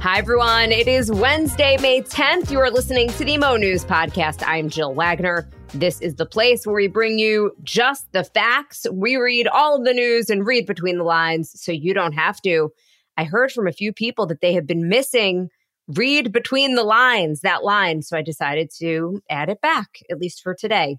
Hi, everyone. It is Wednesday, May 10th. You are listening to the Mo News Podcast. I'm Jill Wagner. This is the place where we bring you just the facts. We read all of the news and read between the lines so you don't have to. I heard from a few people that they have been missing read between the lines, that line. So I decided to add it back, at least for today.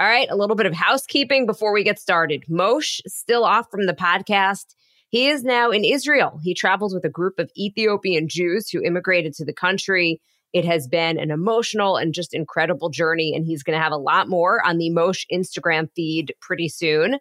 All right, a little bit of housekeeping before we get started. Mosheh still off from the podcast. He is now in Israel. He travels with a group of Ethiopian Jews who immigrated to the country. It has been an emotional and just incredible journey, and he's going to have a lot more on the Mosheh Instagram feed pretty soon.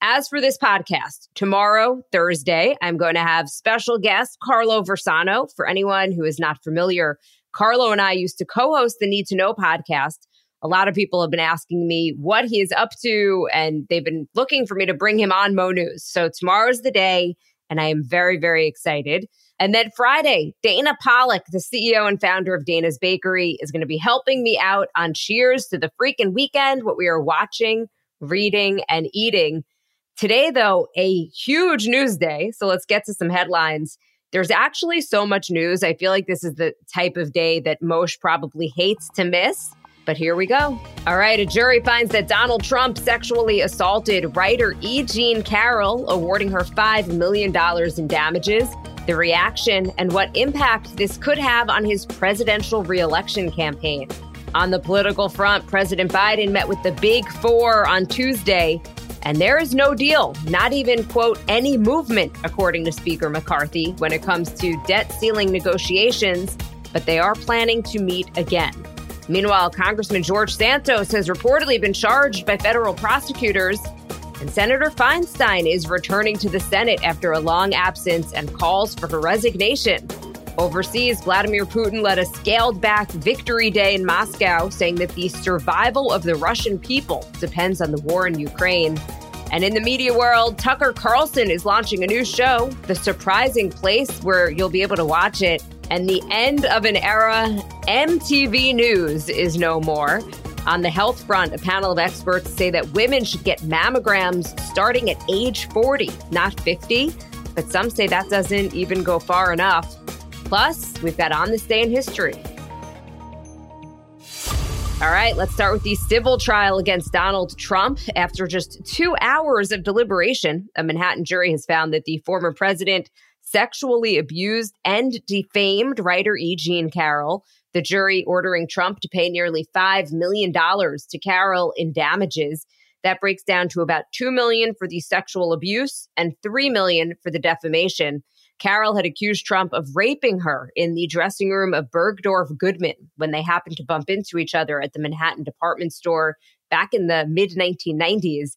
As for this podcast, tomorrow, Thursday, I'm going to have special guest Carlo Versano. For anyone who is not familiar, Carlo and I used to co host the Need to Know podcast a lot of people have been asking me what he is up to, and they've been looking for me to bring him on Mo News. So tomorrow's the day, and I am very, very excited. And then Friday, Dana Pollack, the CEO and founder of Dana's Bakery, is going to be helping me out on Cheers to the Freaking Weekend, what we are watching, reading, and eating. Today, though, a huge news day. So let's get to some headlines. There's actually so much news. I feel like this is the type of day that Mosheh probably hates to miss. But here we go. All right, a jury finds that Donald Trump sexually assaulted writer E. Jean Carroll, awarding her $5 million in damages. The reaction and what impact this could have on his presidential reelection campaign. On the political front, President Biden met with the Big Four on Tuesday, and there is no deal, not even, quote, any movement, according to Speaker McCarthy, when it comes to debt ceiling negotiations, but they are planning to meet again. Meanwhile, Congressman George Santos has reportedly been charged by federal prosecutors, and Senator Feinstein is returning to the Senate after a long absence and calls for her resignation. Overseas, Vladimir Putin led a scaled back victory day in Moscow, saying that the survival of the Russian people depends on the war in Ukraine. And in the media world, Tucker Carlson is launching a new show, The Surprising Place, where you'll be able to watch it and the end of an era, MTV News is no more. On the health front, a panel of experts say that women should get mammograms starting at age 40, not 50. But some say that doesn't even go far enough. Plus, we've got on this day in history. All right, let's start with the civil trial against Donald Trump. After just two hours of deliberation, a Manhattan jury has found that the former president sexually abused and defamed writer E. Jean Carroll, the jury ordering Trump to pay nearly $5 million to Carroll in damages. That breaks down to about 2 million for the sexual abuse and 3 million for the defamation. Carroll had accused Trump of raping her in the dressing room of Bergdorf Goodman when they happened to bump into each other at the Manhattan department store back in the mid 1990s.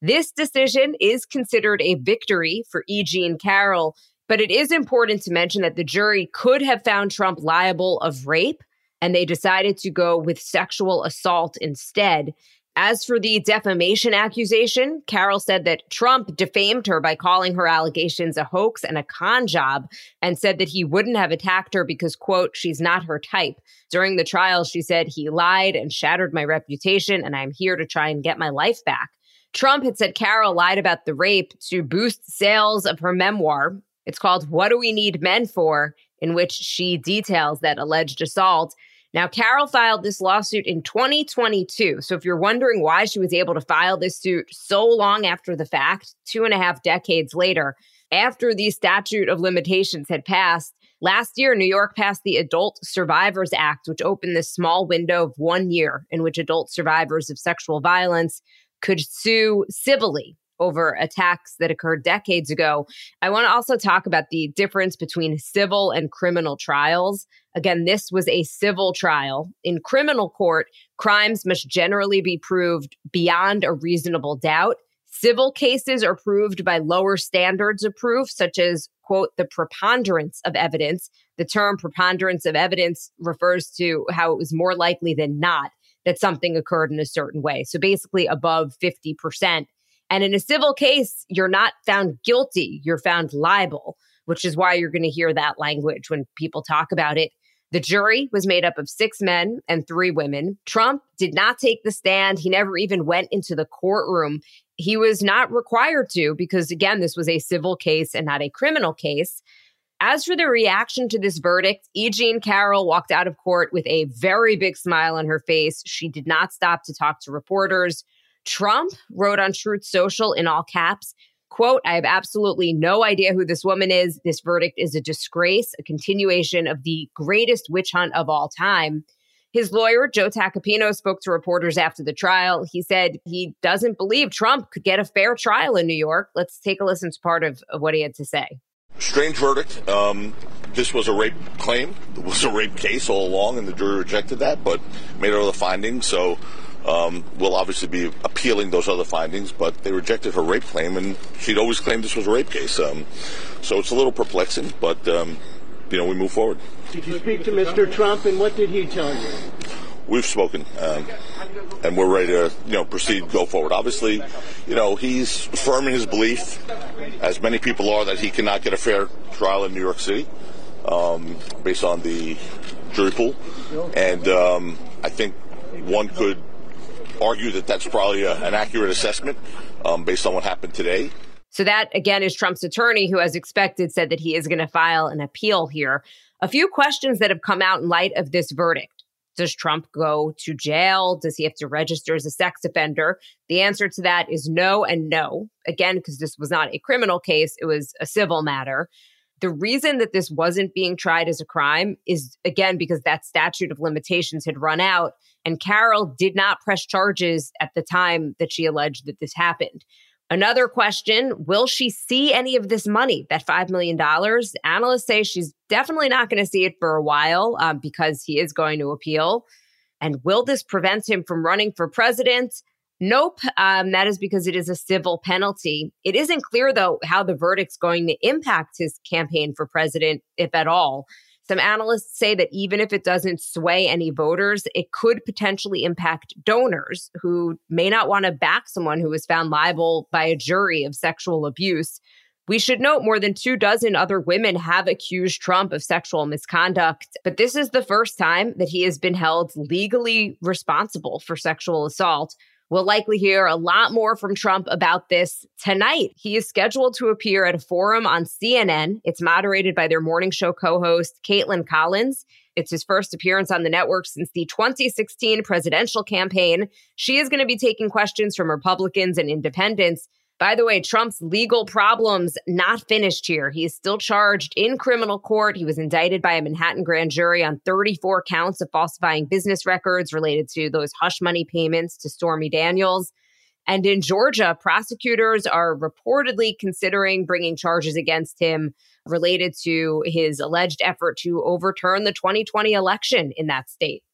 This decision is considered a victory for E. Jean Carroll, but it is important to mention that the jury could have found Trump liable of rape, and they decided to go with sexual assault instead. As for the defamation accusation, Carroll said that Trump defamed her by calling her allegations a hoax and a con job and said that he wouldn't have attacked her because, quote, she's not her type. During the trial, she said, he lied and shattered my reputation, and I'm here to try and get my life back. Trump had said Carroll lied about the rape to boost sales of her memoir, it's called What Do We Need Men For, in which she details that alleged assault. Now, Carroll filed this lawsuit in 2022. So, if you're wondering why she was able to file this suit so long after the fact, two and a half decades later, after the statute of limitations had passed, last year, New York passed the Adult Survivors Act, which opened this small window of one year in which adult survivors of sexual violence could sue civilly over attacks that occurred decades ago. I want to also talk about the difference between civil and criminal trials. Again, this was a civil trial. In criminal court, crimes must generally be proved beyond a reasonable doubt. Civil cases are proved by lower standards of proof, such as, quote, the preponderance of evidence. The term preponderance of evidence refers to how it was more likely than not that something occurred in a certain way. So basically, above 50% and in a civil case, you're not found guilty, you're found liable, which is why you're going to hear that language when people talk about it. The jury was made up of six men and three women. Trump did not take the stand. He never even went into the courtroom. He was not required to because, again, this was a civil case and not a criminal case. As for the reaction to this verdict, E. Jean Carroll walked out of court with a very big smile on her face. She did not stop to talk to reporters. Trump wrote on Truth Social in all caps, quote, I have absolutely no idea who this woman is. This verdict is a disgrace, a continuation of the greatest witch hunt of all time. His lawyer, Joe Tacopina, spoke to reporters after the trial. He said he doesn't believe Trump could get a fair trial in New York. Let's take a listen to part of, of what he had to say. Strange verdict. Um, this was a rape claim. It was a rape case all along, and the jury rejected that, but made other findings. So um, we'll obviously be appealing those other findings, but they rejected her rape claim, and she'd always claimed this was a rape case. Um, so it's a little perplexing, but um, you know we move forward. Did you speak to Mr. Trump, and what did he tell you? We've spoken, um, and we're ready to you know proceed, go forward. Obviously, you know he's firm in his belief, as many people are, that he cannot get a fair trial in New York City, um, based on the jury pool, and um, I think one could argue that that's probably a, an accurate assessment um, based on what happened today. So that again is Trump's attorney, who, as expected, said that he is going to file an appeal here. A few questions that have come out in light of this verdict. Does Trump go to jail? Does he have to register as a sex offender? The answer to that is no and no. Again, because this was not a criminal case, it was a civil matter. The reason that this wasn't being tried as a crime is, again, because that statute of limitations had run out, and Carroll did not press charges at the time that she alleged that this happened. Another question Will she see any of this money, that $5 million? Analysts say she's definitely not going to see it for a while um, because he is going to appeal. And will this prevent him from running for president? Nope. Um, that is because it is a civil penalty. It isn't clear, though, how the verdict's going to impact his campaign for president, if at all. Some analysts say that even if it doesn't sway any voters, it could potentially impact donors who may not want to back someone who was found liable by a jury of sexual abuse. We should note more than two dozen other women have accused Trump of sexual misconduct, but this is the first time that he has been held legally responsible for sexual assault. We'll likely hear a lot more from Trump about this tonight. He is scheduled to appear at a forum on CNN. It's moderated by their morning show co host, Kaitlan Collins. It's his first appearance on the network since the 2016 presidential campaign. She is going to be taking questions from Republicans and independents. By the way, Trump's legal problems not finished here. He is still charged in criminal court. He was indicted by a Manhattan grand jury on 34 counts of falsifying business records related to those hush money payments to Stormy Daniels. And in Georgia, prosecutors are reportedly considering bringing charges against him related to his alleged effort to overturn the 2020 election in that state.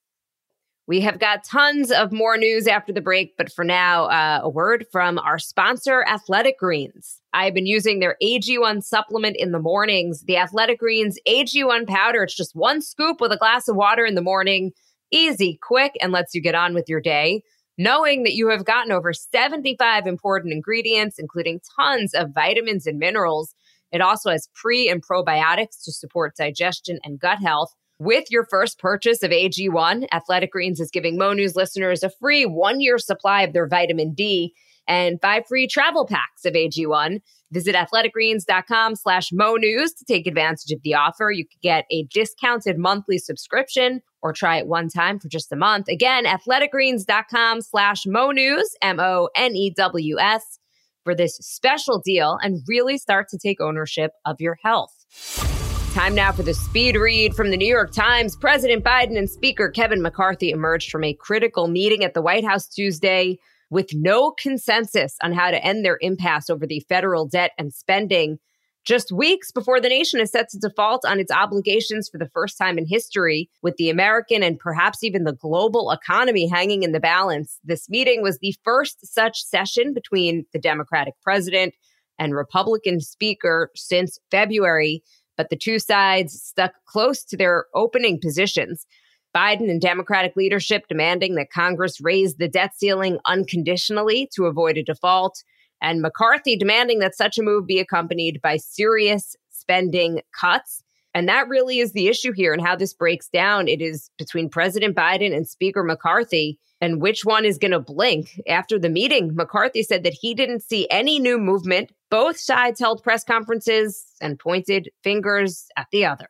We have got tons of more news after the break, but for now, uh, a word from our sponsor, Athletic Greens. I've been using their AG1 supplement in the mornings. The Athletic Greens AG1 powder, it's just one scoop with a glass of water in the morning. Easy, quick, and lets you get on with your day. Knowing that you have gotten over 75 important ingredients, including tons of vitamins and minerals. It also has pre and probiotics to support digestion and gut health. With your first purchase of AG1, Athletic Greens is giving Mo News listeners a free one year supply of their vitamin D and five free travel packs of AG1. Visit athleticgreens.com slash Mo News to take advantage of the offer. You could get a discounted monthly subscription or try it one time for just a month. Again, athleticgreens.com slash Mo News, M O N E W S, for this special deal and really start to take ownership of your health. Time now for the speed read from the New York Times. President Biden and Speaker Kevin McCarthy emerged from a critical meeting at the White House Tuesday with no consensus on how to end their impasse over the federal debt and spending. Just weeks before the nation is set to default on its obligations for the first time in history, with the American and perhaps even the global economy hanging in the balance, this meeting was the first such session between the Democratic president and Republican speaker since February but the two sides stuck close to their opening positions. Biden and Democratic leadership demanding that Congress raise the debt ceiling unconditionally to avoid a default, and McCarthy demanding that such a move be accompanied by serious spending cuts. And that really is the issue here and how this breaks down. It is between President Biden and Speaker McCarthy and which one is going to blink. After the meeting, McCarthy said that he didn't see any new movement Both sides held press conferences and pointed fingers at the other.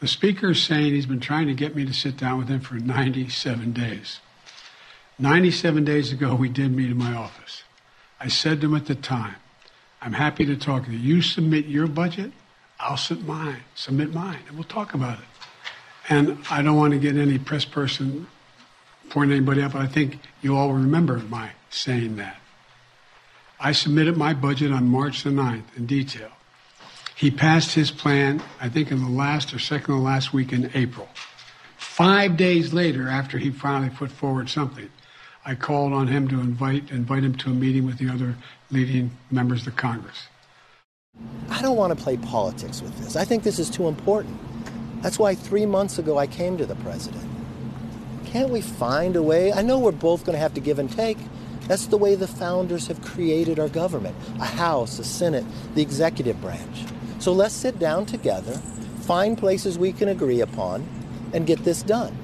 The speaker is saying he's been trying to get me to sit down with him for 97 days. 97 days ago, we did meet in my office. I said to him at the time, I'm happy to talk to you. You submit your budget, I'll submit mine, submit mine, and we'll talk about it. And I don't want to get any press person pointing anybody out, but I think you all remember my saying that. I submitted my budget on March the 9th in detail. He passed his plan, I think, in the last or second to last week in April. Five days later, after he finally put forward something, I called on him to invite invite him to a meeting with the other leading members of Congress. I don't want to play politics with this. I think this is too important. That's why three months ago I came to the president. Can't we find a way? I know we're both going to have to give and take, that's the way the founders have created our government a House, a Senate, the executive branch. So let's sit down together, find places we can agree upon, and get this done.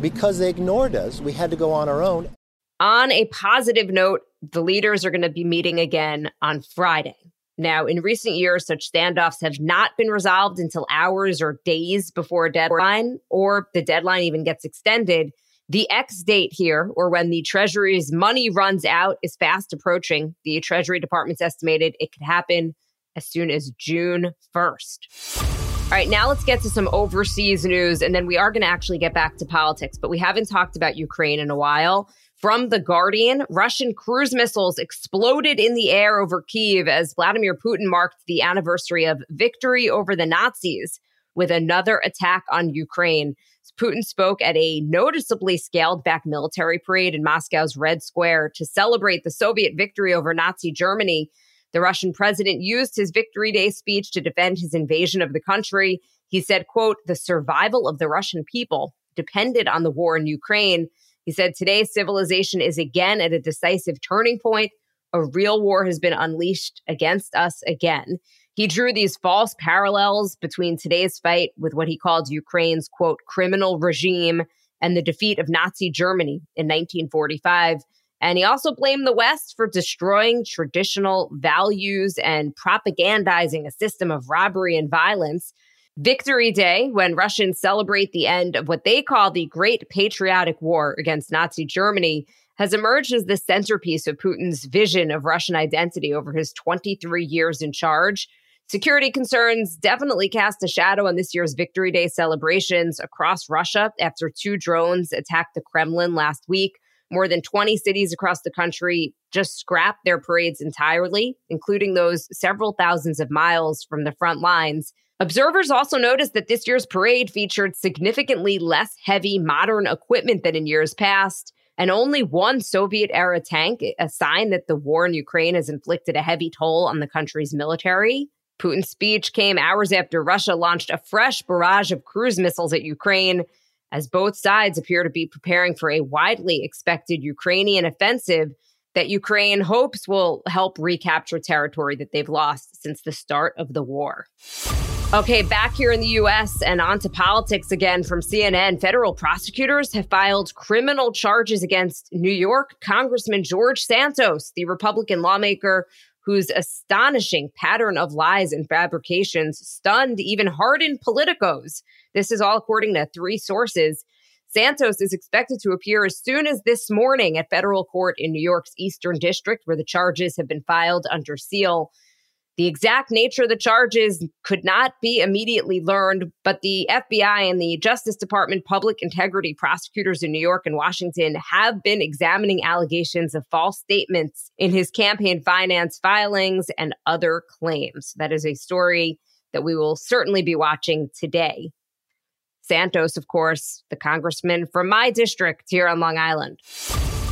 Because they ignored us, we had to go on our own. On a positive note, the leaders are going to be meeting again on Friday. Now, in recent years, such standoffs have not been resolved until hours or days before a deadline, or the deadline even gets extended. The X date here, or when the Treasury's money runs out, is fast approaching. The Treasury Department's estimated it could happen as soon as June 1st. All right, now let's get to some overseas news, and then we are going to actually get back to politics, but we haven't talked about Ukraine in a while. From The Guardian, Russian cruise missiles exploded in the air over Kiev as Vladimir Putin marked the anniversary of victory over the Nazis with another attack on Ukraine. Putin spoke at a noticeably scaled back military parade in Moscow's Red Square to celebrate the Soviet victory over Nazi Germany. The Russian president used his Victory Day speech to defend his invasion of the country. He said, quote, the survival of the Russian people depended on the war in Ukraine. He said, today's civilization is again at a decisive turning point. A real war has been unleashed against us again. He drew these false parallels between today's fight with what he called Ukraine's quote criminal regime and the defeat of Nazi Germany in 1945. And he also blamed the West for destroying traditional values and propagandizing a system of robbery and violence. Victory Day, when Russians celebrate the end of what they call the Great Patriotic War against Nazi Germany, has emerged as the centerpiece of Putin's vision of Russian identity over his 23 years in charge. Security concerns definitely cast a shadow on this year's Victory Day celebrations across Russia after two drones attacked the Kremlin last week. More than 20 cities across the country just scrapped their parades entirely, including those several thousands of miles from the front lines. Observers also noticed that this year's parade featured significantly less heavy modern equipment than in years past, and only one Soviet era tank, a sign that the war in Ukraine has inflicted a heavy toll on the country's military. Putin's speech came hours after Russia launched a fresh barrage of cruise missiles at Ukraine, as both sides appear to be preparing for a widely expected Ukrainian offensive that Ukraine hopes will help recapture territory that they've lost since the start of the war. Okay, back here in the US and on to politics again from CNN. Federal prosecutors have filed criminal charges against New York Congressman George Santos, the Republican lawmaker whose astonishing pattern of lies and fabrications stunned even hardened politicos. This is all according to three sources. Santos is expected to appear as soon as this morning at federal court in New York's Eastern District, where the charges have been filed under seal. The exact nature of the charges could not be immediately learned, but the FBI and the Justice Department public integrity prosecutors in New York and Washington have been examining allegations of false statements in his campaign finance filings and other claims. That is a story that we will certainly be watching today. Santos, of course, the congressman from my district here on Long Island.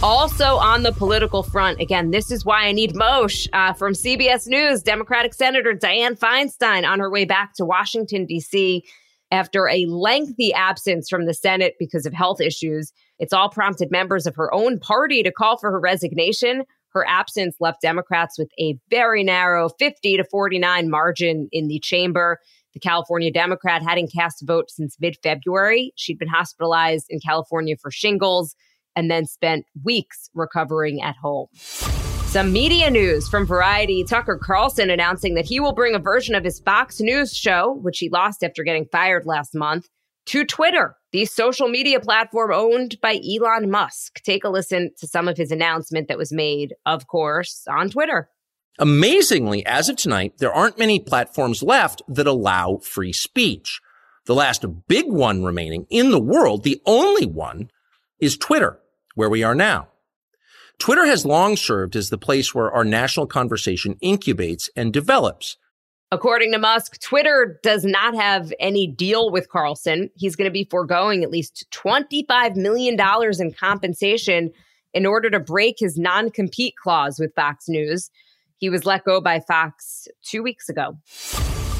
Also on the political front, again, this is why I need Mosheh uh, from CBS News. Democratic Senator Dianne Feinstein on her way back to Washington, D.C. after a lengthy absence from the Senate because of health issues. It's all prompted members of her own party to call for her resignation. Her absence left Democrats with a very narrow 50 to 49 margin in the chamber. The California Democrat hadn't cast a vote since mid February. She'd been hospitalized in California for shingles and then spent weeks recovering at home. Some media news from Variety. Tucker Carlson announcing that he will bring a version of his Fox News show, which he lost after getting fired last month, to Twitter, the social media platform owned by Elon Musk. Take a listen to some of his announcement that was made, of course, on Twitter. Amazingly, as of tonight, there aren't many platforms left that allow free speech. The last big one remaining in the world, the only one, is Twitter, where we are now. Twitter has long served as the place where our national conversation incubates and develops. According to Musk, Twitter does not have any deal with Carlson. He's going to be foregoing at least $25 million in compensation in order to break his non compete clause with Fox News. He was let go by Fox two weeks ago.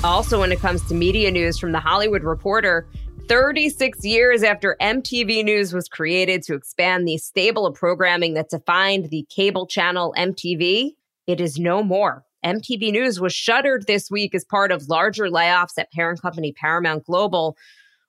Also, when it comes to media news from The Hollywood Reporter, 36 years after MTV News was created to expand the stable of programming that defined the cable channel MTV, it is no more. MTV News was shuttered this week as part of larger layoffs at parent company Paramount Global.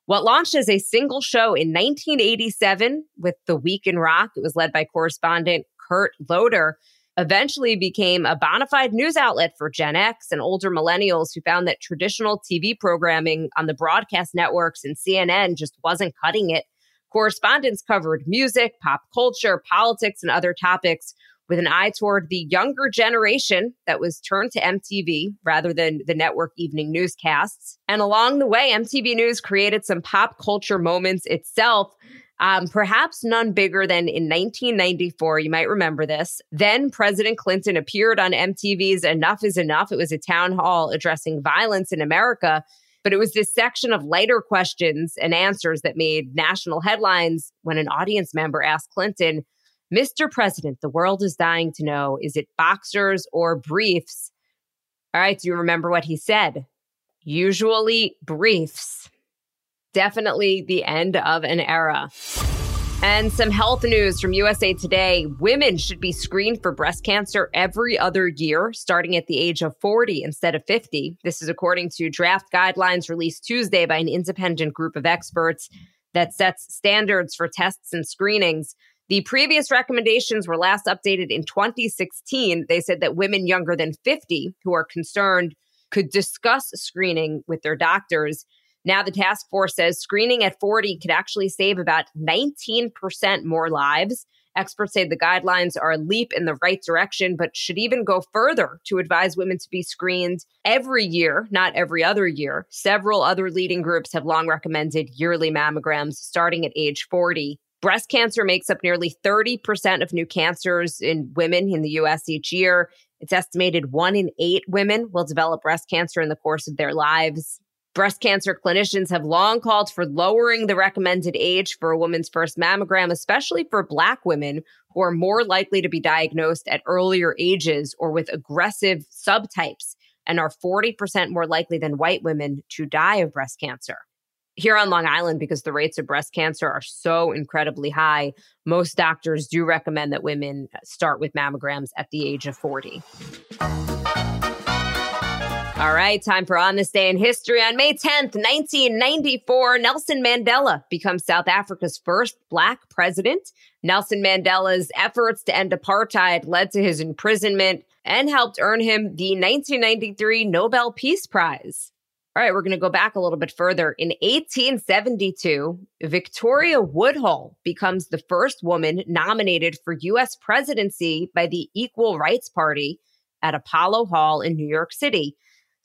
What launched as a single show in 1987 with The Week in Rock, it was led by correspondent Kurt Loder eventually became a bona fide news outlet for Gen X and older millennials who found that traditional TV programming on the broadcast networks and CNN just wasn't cutting it. Correspondents covered music, pop culture, politics, and other topics with an eye toward the younger generation that was turned to MTV rather than the network evening newscasts. And along the way, MTV News created some pop culture moments itself um, perhaps none bigger than in 1994. You might remember this. Then President Clinton appeared on MTV's Enough is Enough. It was a town hall addressing violence in America. But it was this section of lighter questions and answers that made national headlines when an audience member asked Clinton, Mr. President, the world is dying to know is it boxers or briefs? All right, do you remember what he said? Usually briefs definitely the end of an era. And some health news from USA Today. Women should be screened for breast cancer every other year, starting at the age of 40 instead of 50. This is according to draft guidelines released Tuesday by an independent group of experts that sets standards for tests and screenings. The previous recommendations were last updated in 2016. They said that women younger than 50 who are concerned could discuss screening with their doctors. Now, the task force says screening at 40 could actually save about 19% more lives. Experts say the guidelines are a leap in the right direction, but should even go further to advise women to be screened every year, not every other year. Several other leading groups have long recommended yearly mammograms starting at age 40. Breast cancer makes up nearly 30% of new cancers in women in the US each year. It's estimated one in eight women will develop breast cancer in the course of their lives. Breast cancer clinicians have long called for lowering the recommended age for a woman's first mammogram, especially for Black women who are more likely to be diagnosed at earlier ages or with aggressive subtypes and are 40% more likely than white women to die of breast cancer. Here on Long Island, because the rates of breast cancer are so incredibly high, most doctors do recommend that women start with mammograms at the age of 40. All right, time for On This Day in History. On May 10th, 1994, Nelson Mandela becomes South Africa's first Black president. Nelson Mandela's efforts to end apartheid led to his imprisonment and helped earn him the 1993 Nobel Peace Prize. All right, we're going to go back a little bit further. In 1872, Victoria Woodhull becomes the first woman nominated for U.S. presidency by the Equal Rights Party at Apollo Hall in New York City.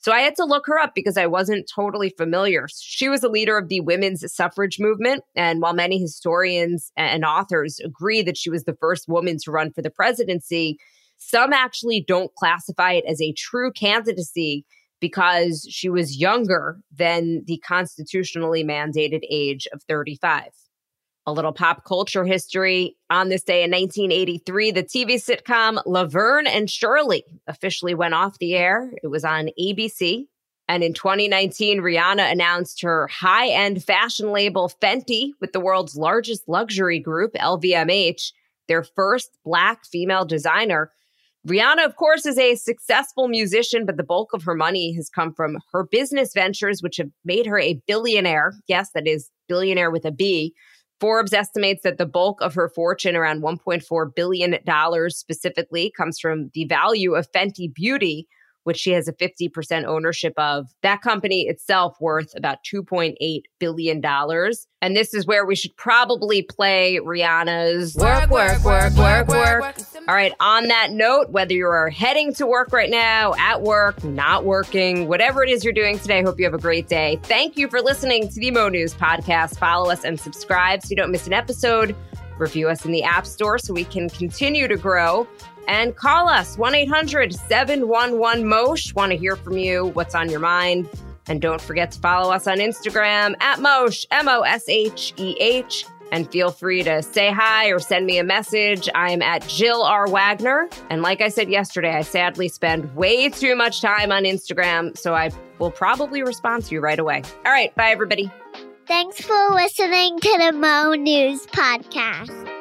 So I had to look her up because I wasn't totally familiar. She was a leader of the women's suffrage movement. And while many historians and authors agree that she was the first woman to run for the presidency, some actually don't classify it as a true candidacy because she was younger than the constitutionally mandated age of 35. A little pop culture history. On this day in 1983, the TV sitcom Laverne and Shirley officially went off the air. It was on ABC. And in 2019, Rihanna announced her high end fashion label Fenty with the world's largest luxury group, LVMH, their first black female designer. Rihanna, of course, is a successful musician, but the bulk of her money has come from her business ventures, which have made her a billionaire. Yes, that is billionaire with a B Forbes estimates that the bulk of her fortune, around $1.4 billion specifically, comes from the value of Fenty Beauty, which she has a 50% ownership of. That company itself worth about $2.8 billion. And this is where we should probably play Rihanna's work, work, work, work, work. All right, on that note, whether you're heading to work right now, at work, not working, whatever it is you're doing today, I hope you have a great day. Thank you for listening to the Mo News podcast. Follow us and subscribe so you don't miss an episode. Review us in the App Store so we can continue to grow and call us 1 800 711 MOSH. Want to hear from you, what's on your mind. And don't forget to follow us on Instagram at Mosh, M O S H E H. And feel free to say hi or send me a message. I'm at Jill R. Wagner. And like I said yesterday, I sadly spend way too much time on Instagram, so I will probably respond to you right away. All right, bye, everybody. Thanks for listening to the Mo News Podcast.